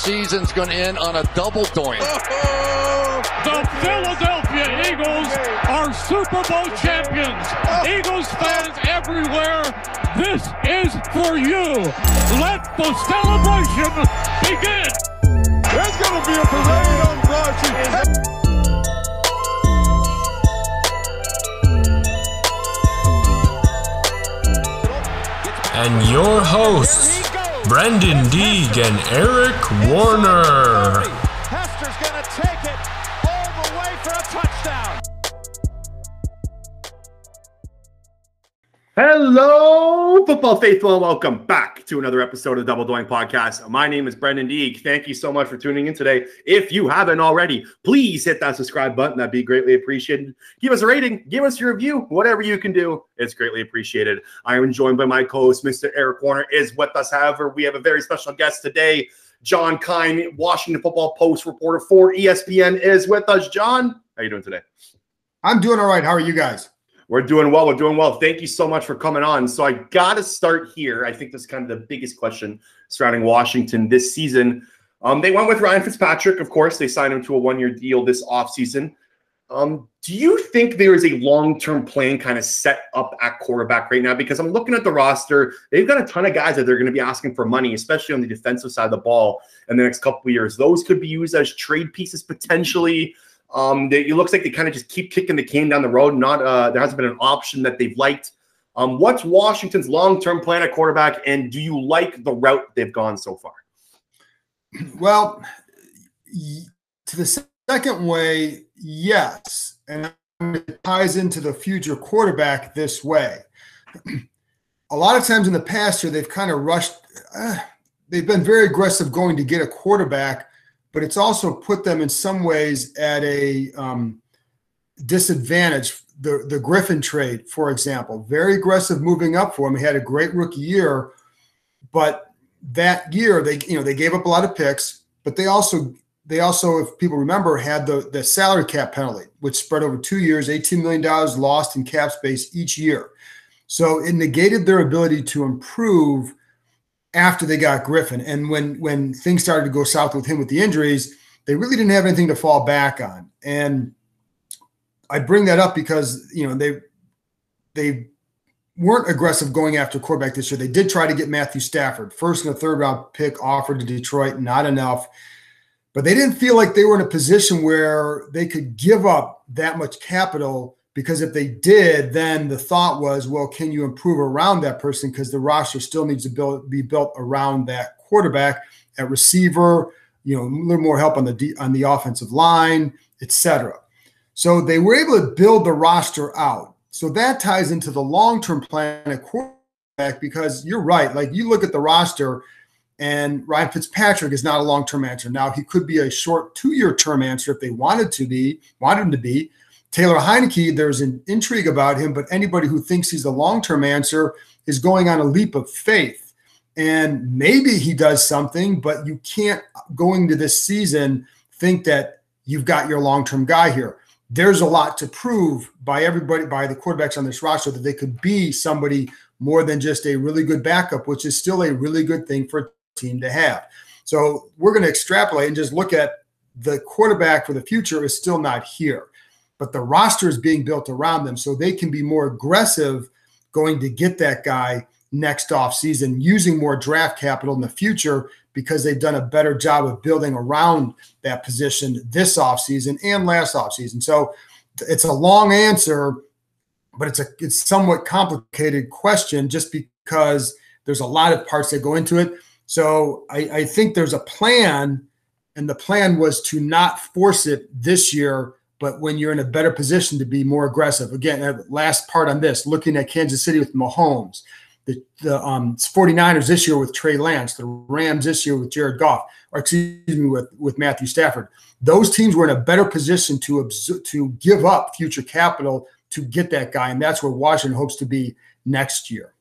season's going to end on a double doink. The Philadelphia Eagles are Super Bowl champions. Eagles fans everywhere, this is for you. Let the celebration begin. There's going to be a parade on Broad and your hosts, Brendan Deeg and Eric Warner. Hello, football faithful, and welcome back to another episode of the Double Doink Podcast. My name is Brendan Deeg. Thank you so much for tuning in today. If you haven't already, please hit that subscribe button. That'd be greatly appreciated. Give us a rating, give us your review, whatever you can do. It's greatly appreciated. I am joined by my co-host, Mr. Eric Warner, is with us. However, we have a very special guest today. John Keim, Washington Football Post reporter for ESPN, is with us. John, how are you doing today? I'm doing all right. How are you guys? We're doing well. We're doing well. Thank you so much for coming on. So I got to start here. I think this is kind of the biggest question surrounding Washington this season. Um, they went with Ryan Fitzpatrick, of course. They signed him to a one-year deal this offseason. Um, do you think there is a long-term plan kind of set up at quarterback right now? Because I'm looking at the roster. They've got a ton of guys that they're going to be asking for money, especially on the defensive side of the ball in the next couple years. Those could be used as trade pieces potentially. Um, they, it looks like they kind of just keep kicking the can down the road. Not uh, there hasn't been an option that they've liked. Um, what's Washington's long-term plan at quarterback, and do you like the route they've gone so far? Well, to the second way, yes. And it ties into the future quarterback this way. a lot of times in the past year, they've kind of rushed, uh, they've been very aggressive going to get a quarterback, but it's also put them in some ways at a um, disadvantage. The, the Griffin trade, for example, very aggressive moving up for him. He had a great rookie year, but that year they you know they gave up a lot of picks, but they also they also, if people remember, had the the salary cap penalty, which spread over two years, eighteen million dollars lost in cap space each year. So it negated their ability to improve after they got Griffin. And when when things started to go south with him with the injuries, they really didn't have anything to fall back on. And I bring that up because you know they they weren't aggressive going after quarterback this year. They did try to get Matthew Stafford, first and a third round pick offered to Detroit, not enough. But they didn't feel like they were in a position where they could give up that much capital because if they did, then the thought was, well, can you improve around that person? Because the roster still needs to build, be built around that quarterback at receiver, you know, a little more help on the on the offensive line, etc. So they were able to build the roster out. So that ties into the long-term plan at quarterback because you're right. Like you look at the roster, and Ryan Fitzpatrick is not a long-term answer. Now he could be a short two-year term answer if they wanted to be, wanted him to be. Taylor Heinicke, there's an intrigue about him, but anybody who thinks he's the long-term answer is going on a leap of faith. And maybe he does something, but you can't going to this season think that you've got your long-term guy here there's a lot to prove by everybody, by the quarterbacks on this roster, that they could be somebody more than just a really good backup, which is still a really good thing for a team to have. So we're going to extrapolate and just look at the quarterback for the future is still not here, but the roster is being built around them so they can be more aggressive going to get that guy next off season using more draft capital in the future because they've done a better job of building around that position this offseason and last offseason. So it's a long answer, but it's a it's somewhat complicated question just because there's a lot of parts that go into it. So I, I think there's a plan, and the plan was to not force it this year, but when you're in a better position to be more aggressive. Again, last part on this, looking at Kansas City with Mahomes the, the um, 49ers this year with Trey Lance, the Rams this year with Jared Goff, or excuse me, with, with Matthew Stafford. Those teams were in a better position to, to give up future capital to get that guy. And that's where Washington hopes to be next year.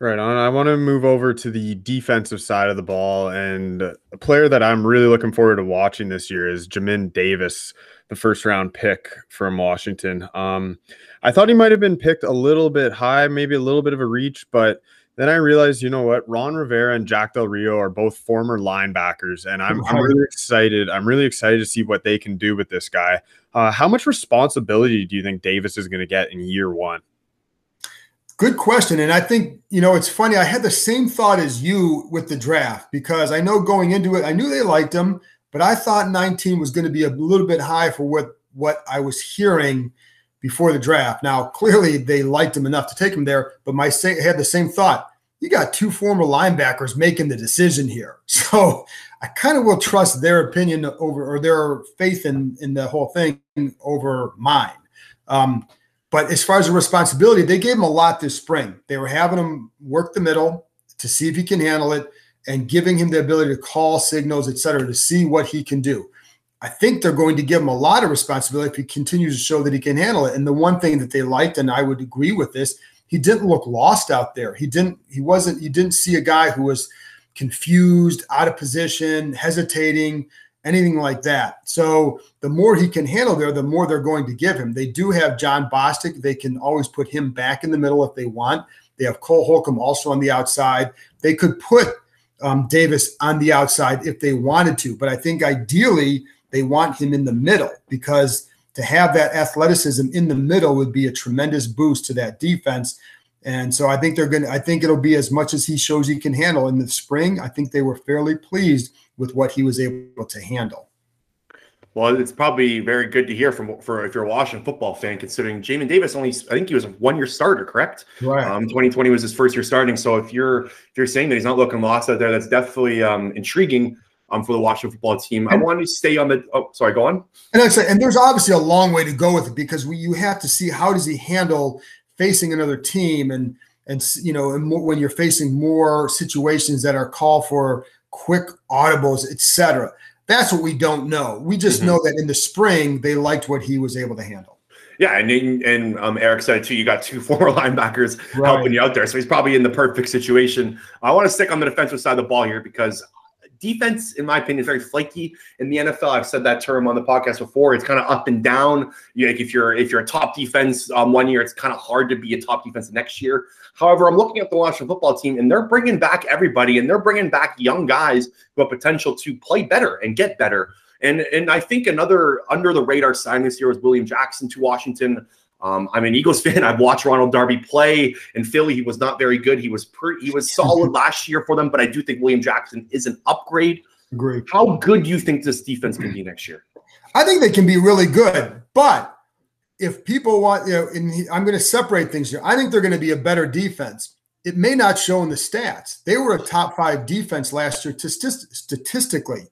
Right on. I want to move over to the defensive side of the ball. And a player that I'm really looking forward to watching this year is Jamin Davis, the first round pick from Washington. Um, I thought he might have been picked a little bit high, maybe a little bit of a reach, but then I realized, you know what, Ron Rivera and Jack Del Rio are both former linebackers, and I'm, I'm really excited. I'm really excited to see what they can do with this guy. Uh, how much responsibility do you think Davis is going to get in year one? Good question. And I think, you know, it's funny. I had the same thought as you with the draft because I know going into it, I knew they liked him, but I thought 19 was going to be a little bit high for what what I was hearing before the draft. Now, clearly they liked him enough to take him there, but my say, had the same thought. You got two former linebackers making the decision here. So I kind of will trust their opinion over or their faith in, in the whole thing over mine. Um, but as far as the responsibility, they gave him a lot this spring. They were having him work the middle to see if he can handle it and giving him the ability to call signals, et cetera, to see what he can do. I think they're going to give him a lot of responsibility if he continues to show that he can handle it. And the one thing that they liked, and I would agree with this, he didn't look lost out there. He didn't, he wasn't, you didn't see a guy who was confused, out of position, hesitating, anything like that. So the more he can handle there, the more they're going to give him. They do have Jon Bostic. They can always put him back in the middle if they want. They have Cole Holcomb also on the outside. They could put um, Davis on the outside if they wanted to, but I think ideally they want him in the middle because to have that athleticism in the middle would be a tremendous boost to that defense. And so I think they're going to, I think it'll be as much as he shows he can handle in the spring. I think they were fairly pleased with what he was able to handle. Well, it's probably very good to hear from for if you're a Washington football fan, considering Jamin Davis only I think he was a one year starter, correct? Right. Um, 2020 was his first year starting. So if you're if you're saying that he's not looking lost out there, that's definitely um, intriguing um, for the Washington football team. I want to stay on the. Oh, sorry, go on. And I say, and there's obviously a long way to go with it because we, you have to see how does he handle facing another team and and you know and more, when you're facing more situations that are call for quick audibles, etc. That's what we don't know. We just mm-hmm. know that in the spring they liked what he was able to handle. Yeah, and and um, Eric said too. You got two former linebackers right. helping you out there, so he's probably in the perfect situation. I want to stick on the defensive side of the ball here because defense, in my opinion, is very flaky in the NFL. I've said that term on the podcast before. It's kind of up and down. You like if you're if you're a top defense um, one year, it's kind of hard to be a top defense next year. However, I'm looking at the Washington football team, and they're bringing back everybody, and they're bringing back young guys who have potential to play better and get better. And and I think another under the radar sign this year was William Jackson to Washington. Um, I'm an Eagles fan. I've watched Ronald Darby play in Philly. He was not very good. He was pretty, he was solid last year for them, but I do think William Jackson is an upgrade. Great. How good do you think this defense can be next year? I think they can be really good, but if people want, you know, and I'm going to separate things here. I think they're going to be a better defense. It may not show in the stats. They were a top five defense last year statistically.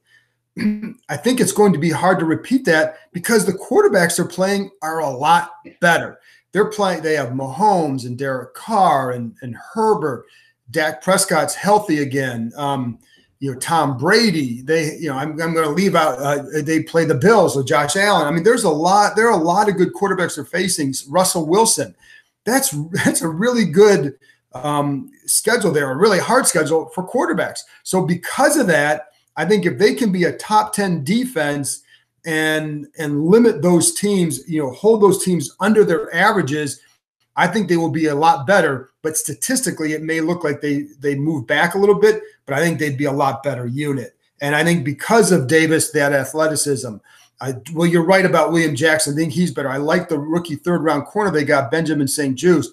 I think it's going to be hard to repeat that because the quarterbacks they're playing are a lot better. They're playing, they have Mahomes and Derek Carr and, and Herbert. Dak Prescott's healthy again. Um, you know, Tom Brady. They, you know, I'm, I'm going to leave out, uh, they play the Bills with Josh Allen. I mean, there's a lot, there are a lot of good quarterbacks they're facing. Russell Wilson. That's, that's a really good um, schedule there, a really hard schedule for quarterbacks. So because of that, I think if they can be a top 10 defense and and limit those teams, you know, hold those teams under their averages, I think they will be a lot better. But statistically, it may look like they they move back a little bit, but I think they'd be a lot better unit. And I think because of Davis, that athleticism. I, well, you're right about William Jackson. I think he's better. I like the rookie third round corner they got, Benjamin St-Juste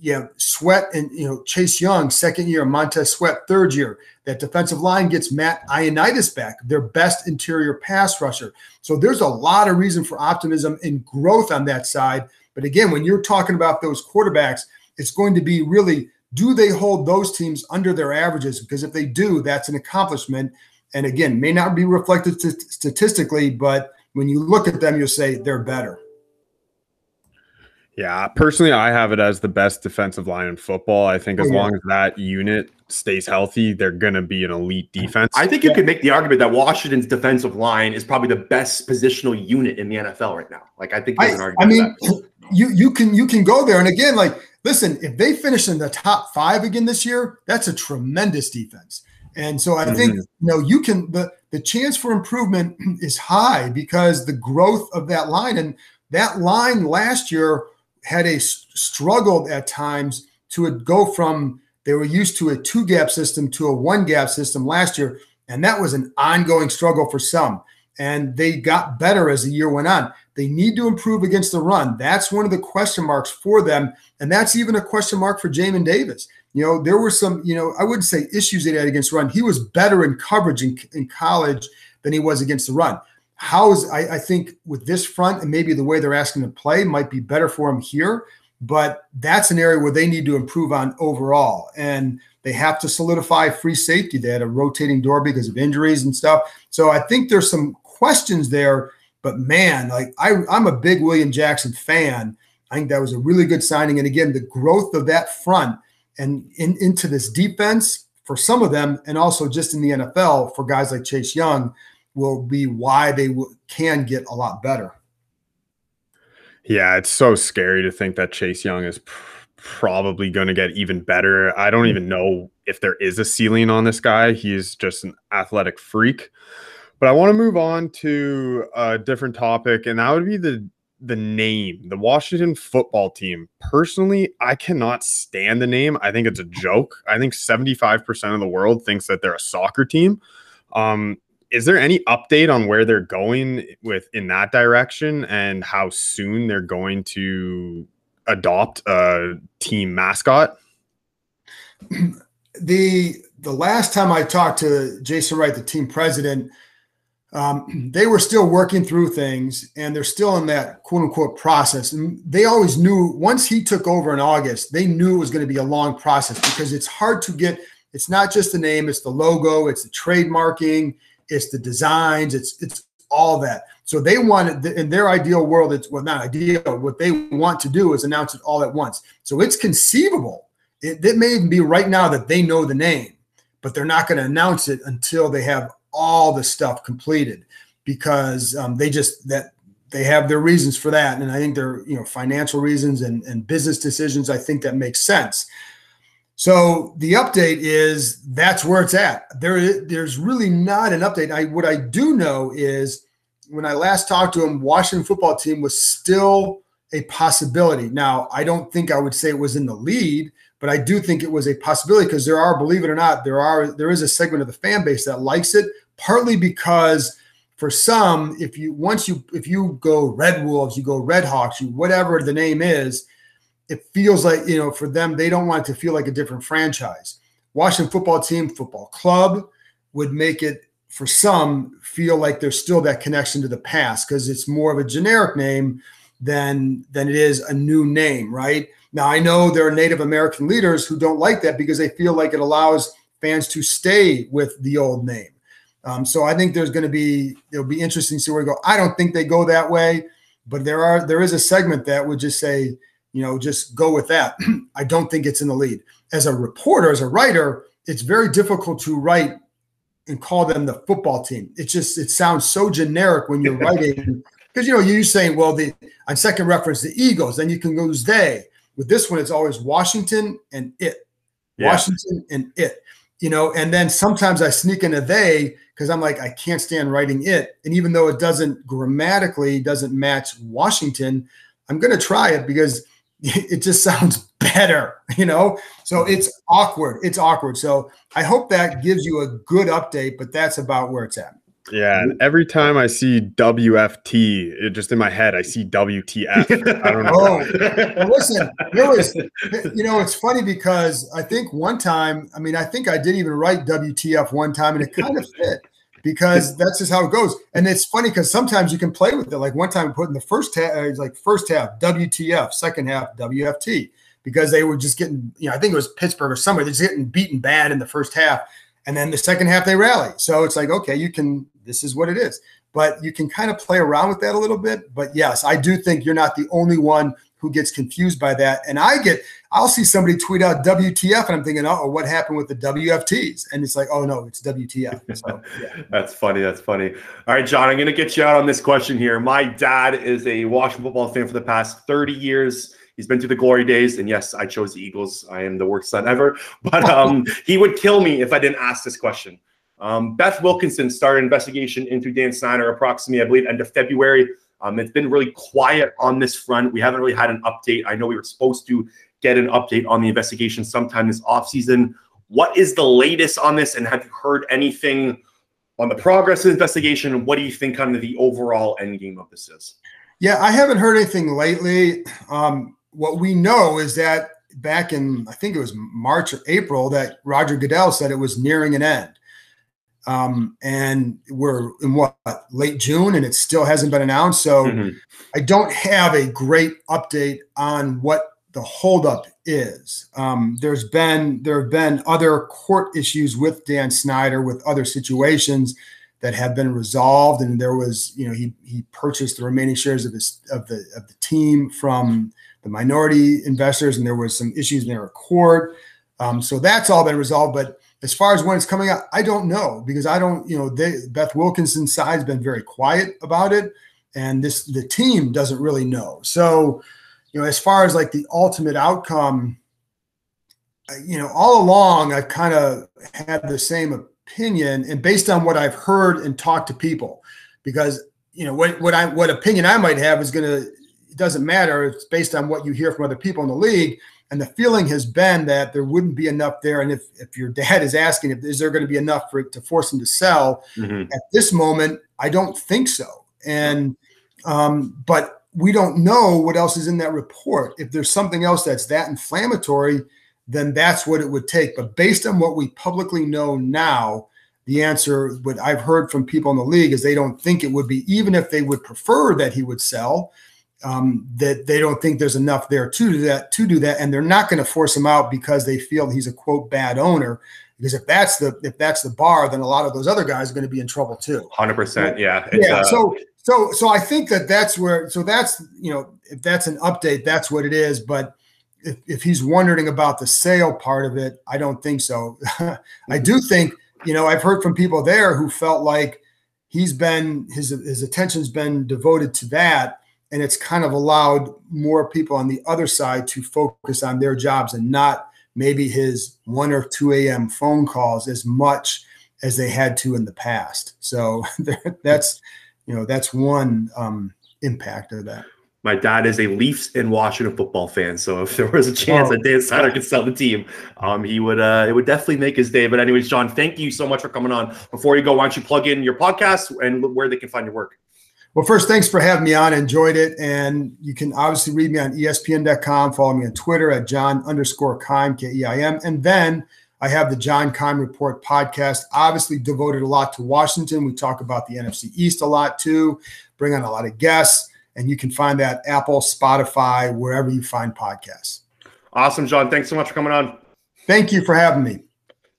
you know, Sweat and you know Chase Young, second year, Montez Sweat, third year. That defensive line gets Matt Ioannidis back, their best interior pass rusher. So there's a lot of reason for optimism and growth on that side. But again, when you're talking about those quarterbacks, it's going to be really do they hold those teams under their averages? Because if they do, that's an accomplishment. And again, may not be reflected statistically, but when you look at them, you'll say they're better. Yeah, personally, I have it as the best defensive line in football. I think as oh, yeah. long as that unit stays healthy, they're going to be an elite defense. I think you yeah. could make the argument that Washington's defensive line is probably the best positional unit in the NFL right now. Like, I think there's I, an argument. I mean, you you can you can go there, and again, like, listen, if they finish in the top five again this year, that's a tremendous defense. And so I mm-hmm. think you know you can the the chance for improvement is high because the growth of that line and that line last year had a struggled at times to go from They were used to a two gap system to a one gap system last year, and that was an ongoing struggle for some. And they got better as the year went on. They need to improve against the run. That's one of the question marks for them. And that's even a question mark for Jamin Davis. You know, there were some, you know, I wouldn't say issues they had against run. He was better in coverage in, in college than he was against the run. How is I, I think with this front and maybe the way they're asking to play might be better for him here, but that's an area where they need to improve on overall. And they have to solidify free safety. They had a rotating door because of injuries and stuff. So I think there's some questions there. But man, like I, I'm a big William Jackson fan. I think that was a really good signing. And again, the growth of that front and in, into this defense for some of them, and also just in the NFL for guys like Chase Young, will be why they w- can get a lot better. Yeah, it's so scary to think that Chase Young is pr- probably going to get even better. I don't even know if there is a ceiling on this guy. He's just an athletic freak. But I want to move on to a different topic, and that would be the the name, the Washington football team. Personally, I cannot stand the name. I think it's a joke. I think 75% of the world thinks that they're a soccer team. Um, is there any update on where they're going with in that direction and how soon they're going to adopt a team mascot? The the last time I talked to Jason Wright, the team president, um, they were still working through things and they're still in that quote unquote process. And they always knew once he took over in August, they knew it was going to be a long process because it's hard to get, it's not just the name, it's the logo, it's the trademarking, it's the designs, it's it's all that. So they wanted in their ideal world, it's well, not ideal. What they want to do is announce it all at once. So it's conceivable. It, it may even be right now that they know the name, but they're not going to announce it until they have all the stuff completed because um, they just that they have their reasons for that and i think they're you know financial reasons and, and business decisions i think that makes sense so the update is that's where it's at. There, there's really not an update. I what I do know is when I last talked to him, Washington football team was still a possibility. Now, I don't think I would say it was in the lead, but I do think it was a possibility because there are, believe it or not, there are there is a segment of the fan base that likes it, partly because for some, if you once you if you go Red Wolves, you go Red Hawks, you whatever the name is, it feels like you know for them they don't want it to feel like a different franchise. Washington football team, football club would make it for some feel like there's still that connection to the past because it's more of a generic name than than it is a new name, right? Now I know there are Native American leaders who don't like that because they feel like it allows fans to stay with the old name. Um, so I think there's going to be it'll be interesting to see where we go. I don't think they go that way, but there are there is a segment that would just say you know, just go with that. I don't think it's in the lead. As a reporter, as a writer, it's very difficult to write and call them the football team. It just it sounds so generic when you're writing because you know you're saying, well, the on second reference the Eagles, then you can use they. With this one, it's always Washington and it, yeah. Washington and it. You know, and then sometimes I sneak into they because I'm like I can't stand writing it, and even though it doesn't grammatically doesn't match Washington, I'm going to try it because it just sounds better, you know? So it's awkward. It's awkward. So I hope that gives you a good update, but that's about where it's at. Yeah, and every time I see WFT, it just in my head, I see WTF. I don't know. oh, well, listen, there was, you know, it's funny because I think one time, I mean, I think I did even write WTF one time, and it kind of fit because that's just how it goes. And it's funny because sometimes you can play with it. Like one time, put in the first half, uh, it's like first half WTF, second half WFT, because they were just getting, you know, I think it was Pittsburgh or somewhere. They're just getting beaten bad in the first half, and then the second half they rally. So it's like, okay, you can. This is what it is. But you can kind of play around with that a little bit. But yes, I do think you're not the only one who gets confused by that. And I get, I'll see somebody tweet out WTF, and I'm thinking, oh, what happened with the WFTs? And it's like, oh no, it's WTF. So, yeah. that's funny. That's funny. All right, John, I'm going to get you out on this question here. My dad is a Washington football fan for the past 30 years. He's been through the glory days, and yes, I chose the Eagles. I am the worst son ever, but um, he would kill me if I didn't ask this question. Um, Beth Wilkinson started an investigation into Dan Snyder approximately, I believe, end of February. Um, it's been really quiet on this front. We haven't really had an update. I know we were supposed to get an update on the investigation sometime this offseason. What is the latest on this, and have you heard anything on the progress of the investigation? What do you think kind of the overall end game of this is? Yeah, I haven't heard anything lately. Um, what we know is that back in I think it was March or April that Roger Goodell said it was nearing an end. Um, and we're in what late June, and it still hasn't been announced. So mm-hmm. I don't have a great update on what the holdup is. Um, there's been there have been other court issues with Dan Snyder with other situations that have been resolved, and there was you know he he purchased the remaining shares of his of the of the team from the minority investors, and there was some issues in their court. Um, so that's all been resolved, but as far as when it's coming out, I don't know because I don't, you know, they, Beth Wilkinson's side has been very quiet about it, and this the team doesn't really know. So, you know, as far as like the ultimate outcome, you know, all along I've kind of had the same opinion, and based on what I've heard and talked to people, because you know what what I what opinion I might have is going to it doesn't matter. It's based on what you hear from other people in the league. And the feeling has been that there wouldn't be enough there. And if, if your dad is asking, if is there going to be enough for it to force him to sell mm-hmm. at this moment, I don't think so. And um, but we don't know what else is in that report. If there's something else that's that inflammatory, then that's what it would take. But based on what we publicly know now, the answer, what I've heard from people in the league, is they don't think it would be, even if they would prefer that he would sell, um, that they don't think there's enough there to do that to do that, and they're not going to force him out because they feel he's a quote bad owner. Because if that's the if that's the bar, then a lot of those other guys are going to be in trouble too. Hundred percent, yeah, yeah. Uh, so so so I think that that's where so that's you know if that's an update, that's what it is. But if, if he's wondering about the sale part of it, I don't think so. I do think you know I've heard from people there who felt like he's been his his attention's been devoted to that and it's kind of allowed more people on the other side to focus on their jobs and not maybe his 1 or 2 a.m. phone calls as much as they had to in the past. So that's you know that's one um, impact of that. My dad is a Leafs and Washington football fan, so if there was a chance oh. that Dan Snyder could sell the team, um, he would. Uh, it would definitely make his day. But anyways, John, thank you so much for coming on. Before you go, why don't you plug in your podcast and where they can find your work? Well, first, thanks for having me on. enjoyed it. And you can obviously read me on ESPN.com. Follow me on Twitter at John underscore Keim, K E I M. And then I have the John Keim Report podcast, obviously devoted a lot to Washington. We talk about the NFC East a lot too, bring on a lot of guests. And you can find that Apple, Spotify, wherever you find podcasts. Awesome, John. Thanks so much for coming on. Thank you for having me.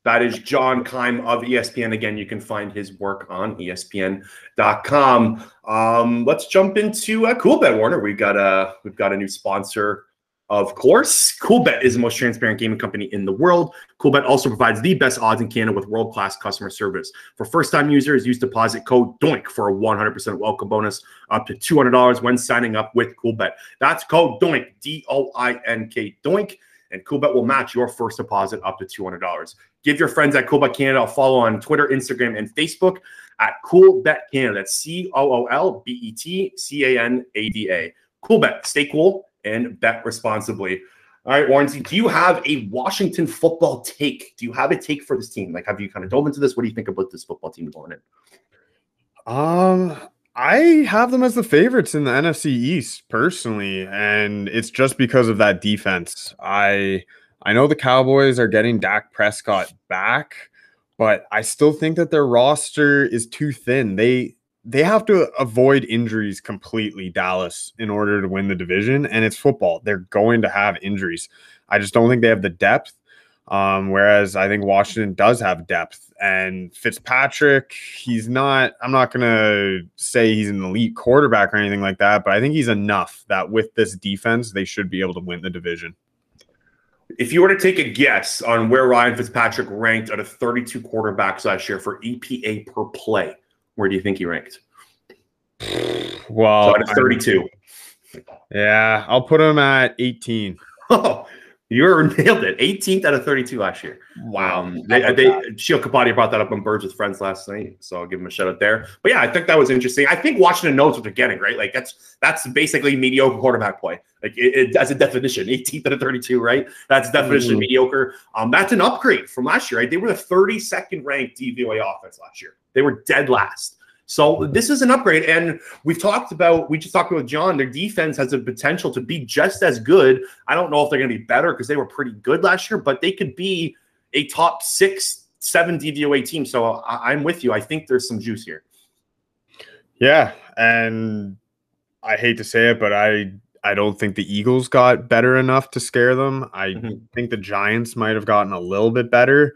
That is John Keim of ESPN. Again, you can find his work on ESPN.com. Um, let's jump into uh, Coolbet, Warner. We've got a we've got a new sponsor. Of course, Coolbet is the most transparent gaming company in the world. Coolbet also provides the best odds in Canada with world class customer service. For first time users, use deposit code DOINK for a 100% welcome bonus up to $200 when signing up with Coolbet. That's code DOINK, D O I N K, DOINK and Coolbet will match your first deposit up to $200. Give your friends at Coolbet Canada a follow on Twitter, Instagram, and Facebook at Coolbet Canada. That's C O O L B E T C A N A D A. Coolbet. Stay cool and bet responsibly. All right, Warner, do you have a Washington football take? Do you have a take for this team? Like, have you kind of dove into this? What do you think about this football team going in? Um, I have them as the favorites in the NFC East personally, and it's just because of that defense. I I know the Cowboys are getting Dak Prescott back, but I still think that their roster is too thin. They they have to avoid injuries completely, Dallas, in order to win the division. And it's football. They're going to have injuries. I just don't think they have the depth. Um, whereas I think Washington does have depth and Fitzpatrick, he's not, I'm not going to say he's an elite quarterback or anything like that, but I think he's enough that with this defense, they should be able to win the division. If you were to take a guess on where Ryan Fitzpatrick ranked out of 32 quarterbacks last year for EPA per play, where do you think he ranked? Well, so out of 32. I, yeah, I'll put him at 18. Oh, You nailed it. 18th out of 32 last year. Wow. Um, they, they Kapati brought that up on Birds with Friends last night, so I'll give him a shout out there. But yeah, I think that was interesting. I think Washington knows what they're getting, right? Like that's that's basically mediocre quarterback play. Like it, it as a definition, 18th out of 32, right? That's definition Mm-hmm. mediocre. Um, that's an upgrade from last year, right? They were the 32nd ranked DVOA offense last year. They were dead last. So this is an upgrade, and we've talked about. We just talked about John. Their defense has the potential to be just as good. I don't know if they're going to be better because they were pretty good last year, but they could be a top six, seven DVOA team. So I, I'm with you. I think there's some juice here. Yeah, and I hate to say it, but I I don't think the Eagles got better enough to scare them. I Mhm. think the Giants might have gotten a little bit better.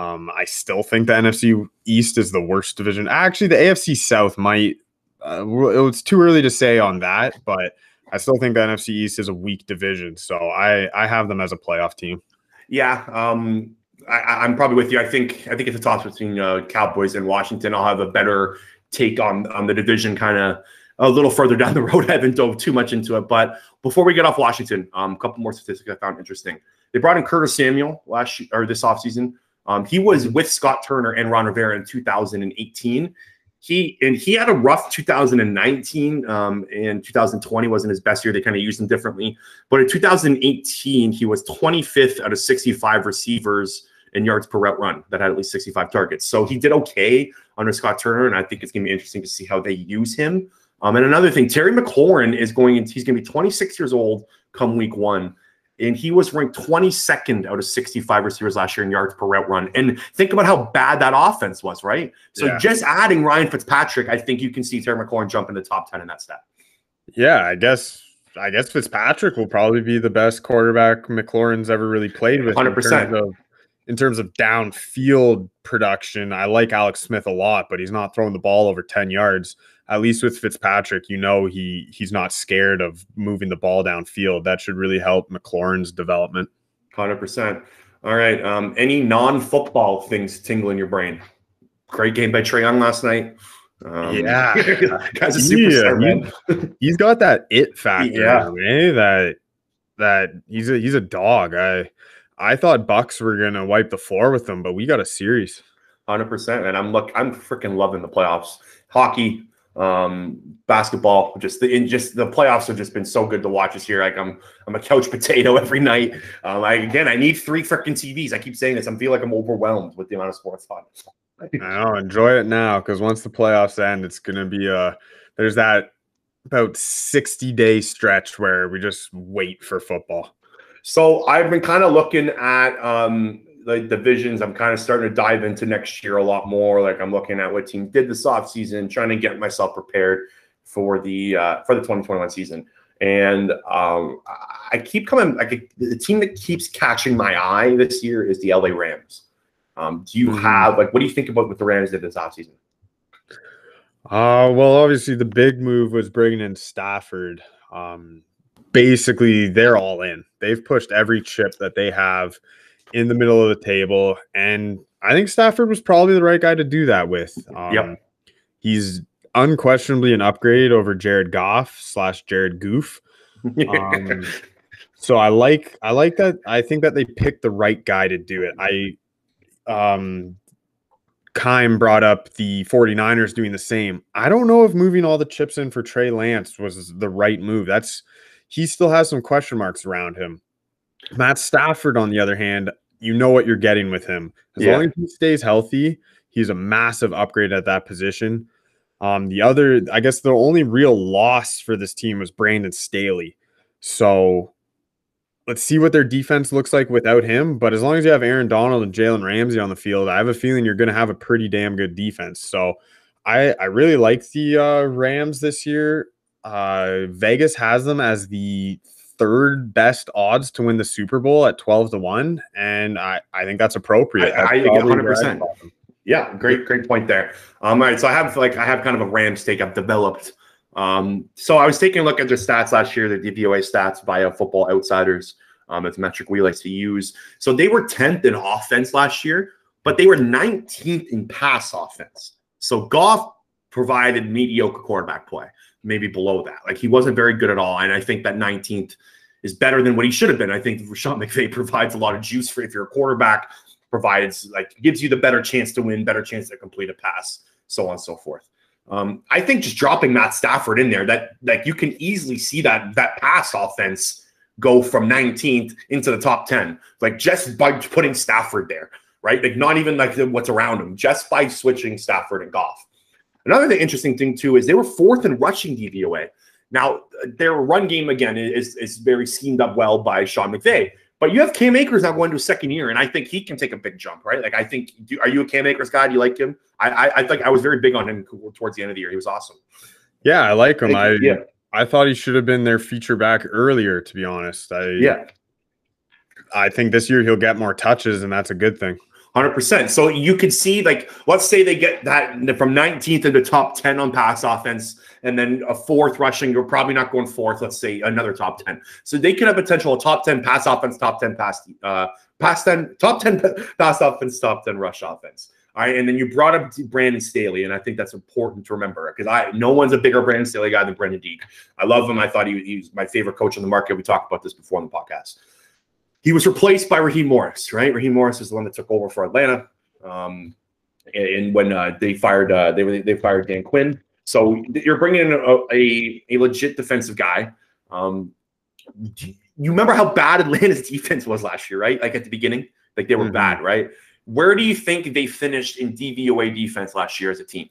Um, I still think the NFC East is the worst division. Actually, the AFC South might. Uh, it's too early to say on that, but I still think the NFC East is a weak division. So I I have them as a playoff team. Yeah, um, I, I'm probably with you. I think I think it's a toss between uh, Cowboys and Washington. I'll have a better take on on the division kind of a little further down the road. I haven't dove too much into it, but before we get off Washington, um, a couple more statistics I found interesting. They brought in Curtis Samuel last or this offseason. Um, he was with Scott Turner and Ron Rivera in 2018. He and he had a rough 2019. Um, and 2020 wasn't his best year. They kind of used him differently. But in 2018, he was 25th out of 65 receivers in yards per route run that had at least 65 targets. So he did okay under Scott Turner, and I think it's going to be interesting to see how they use him. Um, and another thing, Terry McLaurin is going. In, he's going to be 26 years old come week one, and he was ranked 22nd out of 65 receivers last year in yards per route run. And think about how bad that offense was, right? So Yeah. just adding Ryan Fitzpatrick, I think you can see Terry McLaurin jump in the top 10 in that stat. Yeah, I guess I guess Fitzpatrick will probably be the best quarterback McLaurin's ever really played with. in 100%. In terms of downfield production, I like Alex Smith a lot, but he's not throwing the ball over 10 yards. At least with Fitzpatrick, you know he he's not scared of moving the ball downfield. That should really help McLaurin's development. Hundred percent. All right. Um, any non-football things tingle in your brain? Great game by Trae Young last night. Um, Yeah. guy's a superstar, Yeah, man. He's got that it factor, Yeah. eh? That that he's a he's a dog. I I thought Bucks were gonna wipe the floor with them, but we got a series. Hundred percent. And I'm look. I'm freaking loving the playoffs. Hockey, um, basketball. Just the in just the playoffs have just been so good to watch this year. Like I'm I'm a couch potato every night. Um, I again I need three freaking TVs. I keep saying this. I feel like I'm overwhelmed with the amount of sports on. I know, enjoy it now because once the playoffs end, it's gonna be a there's that about 60 day stretch where we just wait for football. So I've been kind of looking at um the divisions. I'm kind of starting to dive into next year a lot more. Like I'm looking at what team did this off season, trying to get myself prepared for the uh, for the 2021 season. And um, I- keep coming. Like the team that keeps catching my eye this year is the LA Rams. Um, do you Mhm. have like what do you think about what the Rams did this offseason? Uh, well, obviously the big move was bringing in Stafford. Um, basically, they're all in. They've pushed every chip that they have in the middle of the table, and I think Stafford was probably the right guy to do that with. Um, Yep. He's unquestionably an upgrade over Jared Goff slash Jared Goof. Um, so I like I like that. I think that they picked the right guy to do it. I um Keim brought up the 49ers doing the same. I don't know if moving all the chips in for Trey Lance was the right move. That's he still has some question marks around him. Matt Stafford, on the other hand, you know what you're getting with him. As Yeah. long as he stays healthy, he's a massive upgrade at that position. Um, the other, I guess, the only real loss for this team was Brandon Staley. So let's see what their defense looks like without him. But as long as you have Aaron Donald and Jalen Ramsey on the field, I have a feeling you're going to have a pretty damn good defense. So I, I really like the uh, Rams this year. Uh, Vegas has them as the third best odds to win the Super Bowl at 12 to 1. And I, I think that's appropriate. I- I That's think probably where 100%. I'd call them. Yeah, great, great point there. Um, all right, so I have like I have kind of a Rams take I've developed. Um, so I was taking a look at their stats last year, the DVOA stats via Football Outsiders. Um, it's a metric we like to use. So they were 10th in offense last year, but they were 19th in pass offense. So Goff provided mediocre quarterback play, maybe below that. Like he wasn't very good at all. And I think that 19th is better than what he should have been. I think Sean McVay provides a lot of juice for if you're a quarterback, provides like gives you the better chance to win, better chance to complete a pass, so on and so forth. Um, I think just dropping Matt Stafford in there, that like you can easily see that that pass offense go from 19th into the top 10, like just by putting Stafford there, right? Like not even like what's around him, just by switching Stafford and Goff. Another interesting thing too is they were fourth in rushing DVOA. Now their run game again is is very schemed up well by Sean McVay, but you have Cam Akers now going to a second year, and I think he can take a big jump, right? Like I think, do, are you a Cam Akers guy? Do you like him? I I, I think I was very big on him towards the end of the year. He was awesome. Yeah, I like him. I yeah. I thought he should have been their feature back earlier. To be honest, I yeah. I think this year he'll get more touches, and that's a good thing. Hundred percent. So you could see, like, let's say they get that from 19th to the top 10 on pass offense, and then a fourth rushing. You're probably not going fourth. Let's say another top 10. So they could have potential a top 10 pass offense, top 10 pass, uh, pass 10, top 10 pass offense, top 10 rush offense. All right, and then you brought up Brandon Staley, and I think that's important to remember because I no one's a bigger Brandon Staley guy than Brandon Deeg. I love him. I thought he, he was my favorite coach on the market. We talked about this before on the podcast. He was replaced by Raheem Morris, right? Raheem Morris is the one that took over for Atlanta, um, and, and when uh, they fired uh, they were they fired Dan Quinn. So you're bringing in a, a, a legit defensive guy. Um, you remember how bad Atlanta's defense was last year, right? Like at the beginning, like they were mm-hmm. bad, right? Where do you think they finished in DVOA defense last year as a team?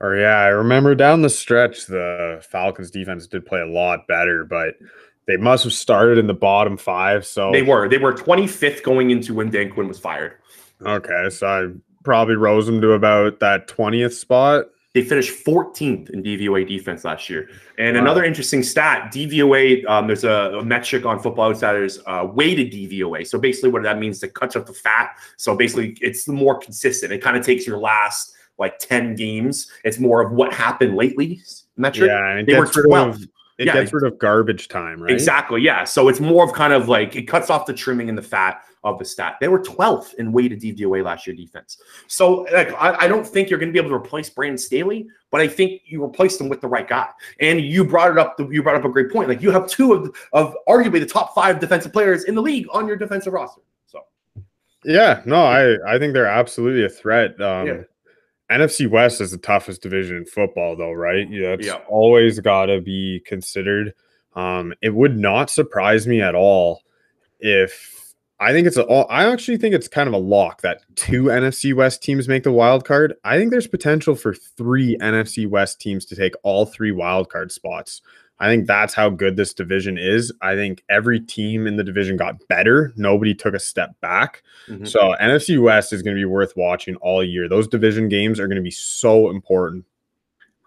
Or oh, yeah, I remember down the stretch the Falcons defense did play a lot better, but they must have started in the bottom five. So they were. They were 25th going into when Dan Quinn was fired. Okay, so I probably rose them to about that 20th spot. They finished 14th in DVOA defense last year. And wow. another interesting stat: DVOA. Um, there's a, a, metric on Football Outsiders, uh, weighted DVOA. So basically, what that means is it cuts up the fat. So basically, it's the more consistent. It kind of takes your last like 10 games. It's more of what happened lately metric. Yeah, they were 12. It yeah, gets rid of garbage time, right? Exactly. Yeah. So it's more of kind of like it cuts off the trimming and the fat of the stat. They were 12th in weighted DVOA last year defense. So like I, I don't think you're going to be able to replace Brandon Staley, but I think you replaced him with the right guy. And you brought it up. You brought up a great point. Like you have two of of arguably the top five defensive players in the league on your defensive roster. So yeah, no, I I think they're absolutely a threat. Um, yeah. NFC West is the toughest division in football, though, right? Yeah, it's yeah. always got to be considered. Um, it would not surprise me at all if I think it's a. I actually think it's kind of a lock that two NFC West teams make the wild card. I think there's potential for three NFC West teams to take all three wild card spots. I think that's how good this division is. I think every team in the division got better. Nobody took a step back. Mm-hmm. So NFC West is going to be worth watching all year. Those division games are going to be so important.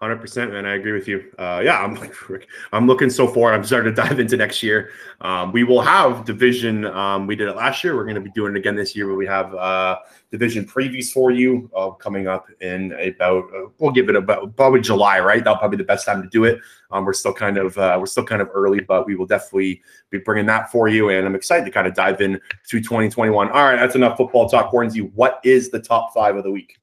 Hundred percent, man. I agree with you. Uh, yeah, I'm like, I'm looking so forward. I'm starting to dive into next year. Um, we will have division. Um, we did it last year. We're going to be doing it again this year. But we have uh, division previews for you uh, coming up in about. Uh, we'll give it about probably July, right? That'll probably be the best time to do it. Um, we're still kind of uh, we're still kind of early, but we will definitely be bringing that for you. And I'm excited to kind of dive in to 2021. All right, that's enough football talk. Hornsey, what is the top five of the week?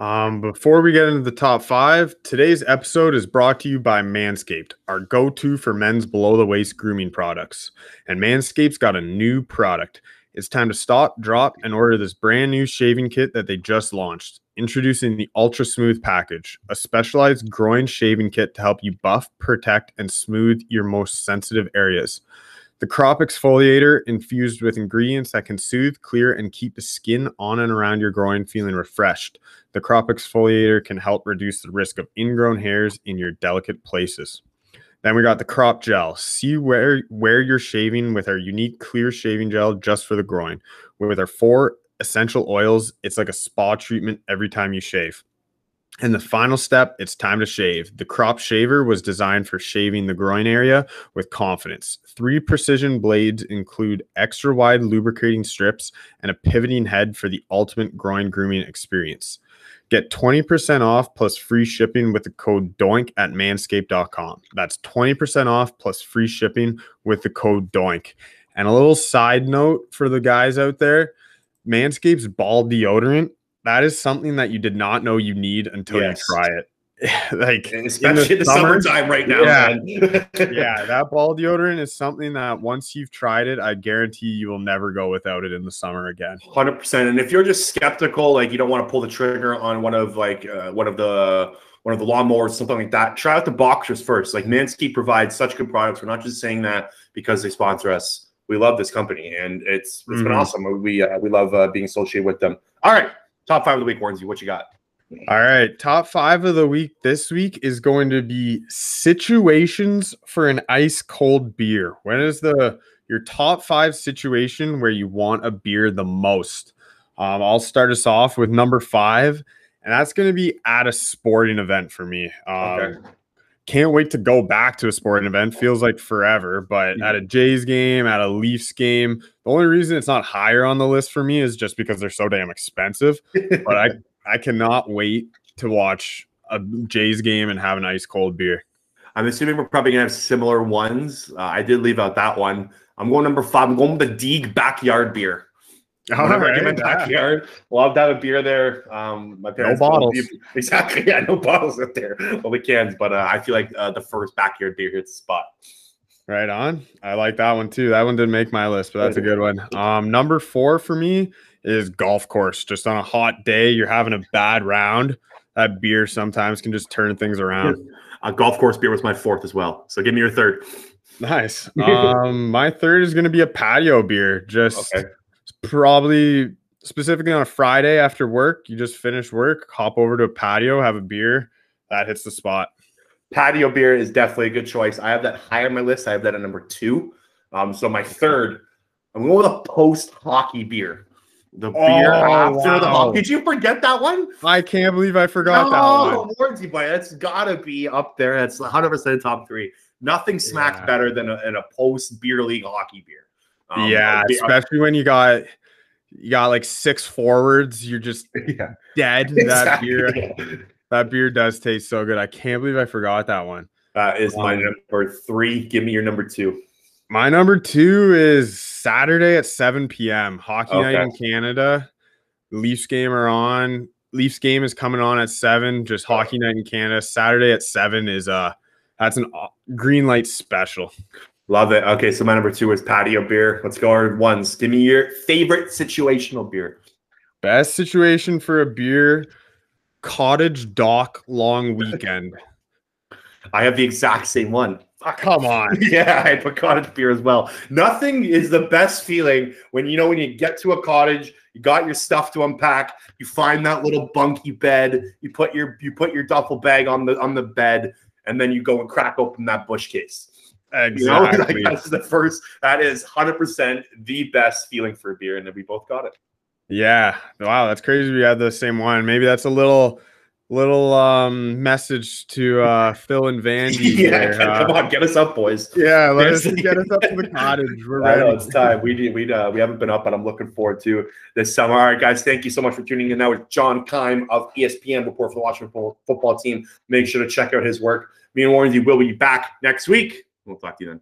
Um, before we get into the top five, today's episode is brought to you by Manscaped, our go to for men's below the waist grooming products. And Manscaped's got a new product. It's time to stop, drop, and order this brand new shaving kit that they just launched. Introducing the Ultra Smooth Package, a specialized groin shaving kit to help you buff, protect, and smooth your most sensitive areas. The crop exfoliator infused with ingredients that can soothe, clear, and keep the skin on and around your groin feeling refreshed. The crop exfoliator can help reduce the risk of ingrown hairs in your delicate places. Then we got the crop gel. See where where you're shaving with our unique clear shaving gel just for the groin. With our four essential oils, it's like a spa treatment every time you shave. And the final step, it's time to shave. The crop shaver was designed for shaving the groin area with confidence. Three precision blades include extra wide lubricating strips and a pivoting head for the ultimate groin grooming experience. Get 20% off plus free shipping with the code DOINK at manscaped.com. That's 20% off plus free shipping with the code DOINK. And a little side note for the guys out there Manscaped's ball deodorant that is something that you did not know you need until yes. you try it. like especially in the, summer, summertime right now. Yeah. yeah, that ball deodorant is something that once you've tried it, I guarantee you will never go without it in the summer again. Hundred percent. And if you're just skeptical, like you don't want to pull the trigger on one of like uh, one of the one of the lawnmowers, something like that, try out the boxers first. Like Manscaped provides such good products. We're not just saying that because they sponsor us. We love this company, and it's it's been Mhm. awesome. We uh, we love uh, being associated with them. All right, top five of the week, Warrensy. What you got? All right, top five of the week this week is going to be situations for an ice cold beer. When is the your top five situation where you want a beer the most? Um, I'll start us off with number five, and that's going to be at a sporting event for me. Um, Okay. Can't wait to go back to a sporting event. Feels like forever, but at a Jays game, at a Leafs game, the only reason it's not higher on the list for me is just because they're so damn expensive. But I I cannot wait to watch a Jays game and have an ice cold beer. I'm assuming we're probably gonna have similar ones. Uh, I did leave out that one. I'm going number five. I'm going with the Deeg backyard beer. Whenever I get my backyard, love to have a beer there. Um, my parents don't bottles. exactly. Yeah, no bottles out there, only cans. But uh, I feel like uh, the first backyard beer hits the spot. Right on. I like that one too. That one didn't make my list, but that's a good one. Um, number four for me is golf course. Just on a hot day, you're having a bad round. That beer sometimes can just turn things around. Uh, golf course beer was my fourth as well. So give me your third. Nice. Um, my third is going to be a patio beer. Just Okay. Probably specifically on a Friday after work. You just finish work, hop over to a patio, have a beer. That hits the spot. Patio beer is definitely a good choice. I have that high on my list. I have that at number two. Um, so my third, I'm going with a post hockey beer. The beer Oh, after the wow. hockey. Did you forget that one? I can't believe I forgot that one. No, warranty boy. That's gotta be up there. That's 100 percent top three. Nothing smacks Yeah. better than a, a post beer league hockey beer. Um, yeah, beer- especially when you got you got like six forwards, you're just yeah, dead. That beer, that beer does taste so good. I can't believe I forgot that one. That is my Um, number three. Give me your number two. My number two is Saturday at 7 p.m. Hockey night in Canada. Leafs game are on. Leafs game is coming on at seven. Just hockey night in Canada. Saturday at seven is uh that's an uh, green light special. Love it. Okay, so my number two is patio beer. Let's go our ones. Give me your favorite situational beer. Best situation for a beer, cottage dock long weekend. I have the exact same one. Come on. yeah, I put cottage beer as well. Nothing is the best feeling when you know when you get to a cottage, you got your stuff to unpack, you find that little bunky bed, you put your you put your duffel bag on the on the bed, and then you go and crack open that Busch case. You know, like Exactly. that's the first. That is hundred percent the best feeling for a beer, and then we both got it. Yeah. Wow, that's crazy. We had the same one. Maybe that's a little little um message to uh Phil and Vandy. yeah, there, uh, come on, get us up, boys. Yeah, let us get us up to the cottage. We're I know ready. it's time. We did, we uh, we haven't been up, but I'm looking forward to this summer. All right, guys, thank you so much for tuning in. Now with John Keim of ESPN report for the Washington Football- football team. Make sure to check out his work. Me and Warren, will be back next week. We'll talk to you then.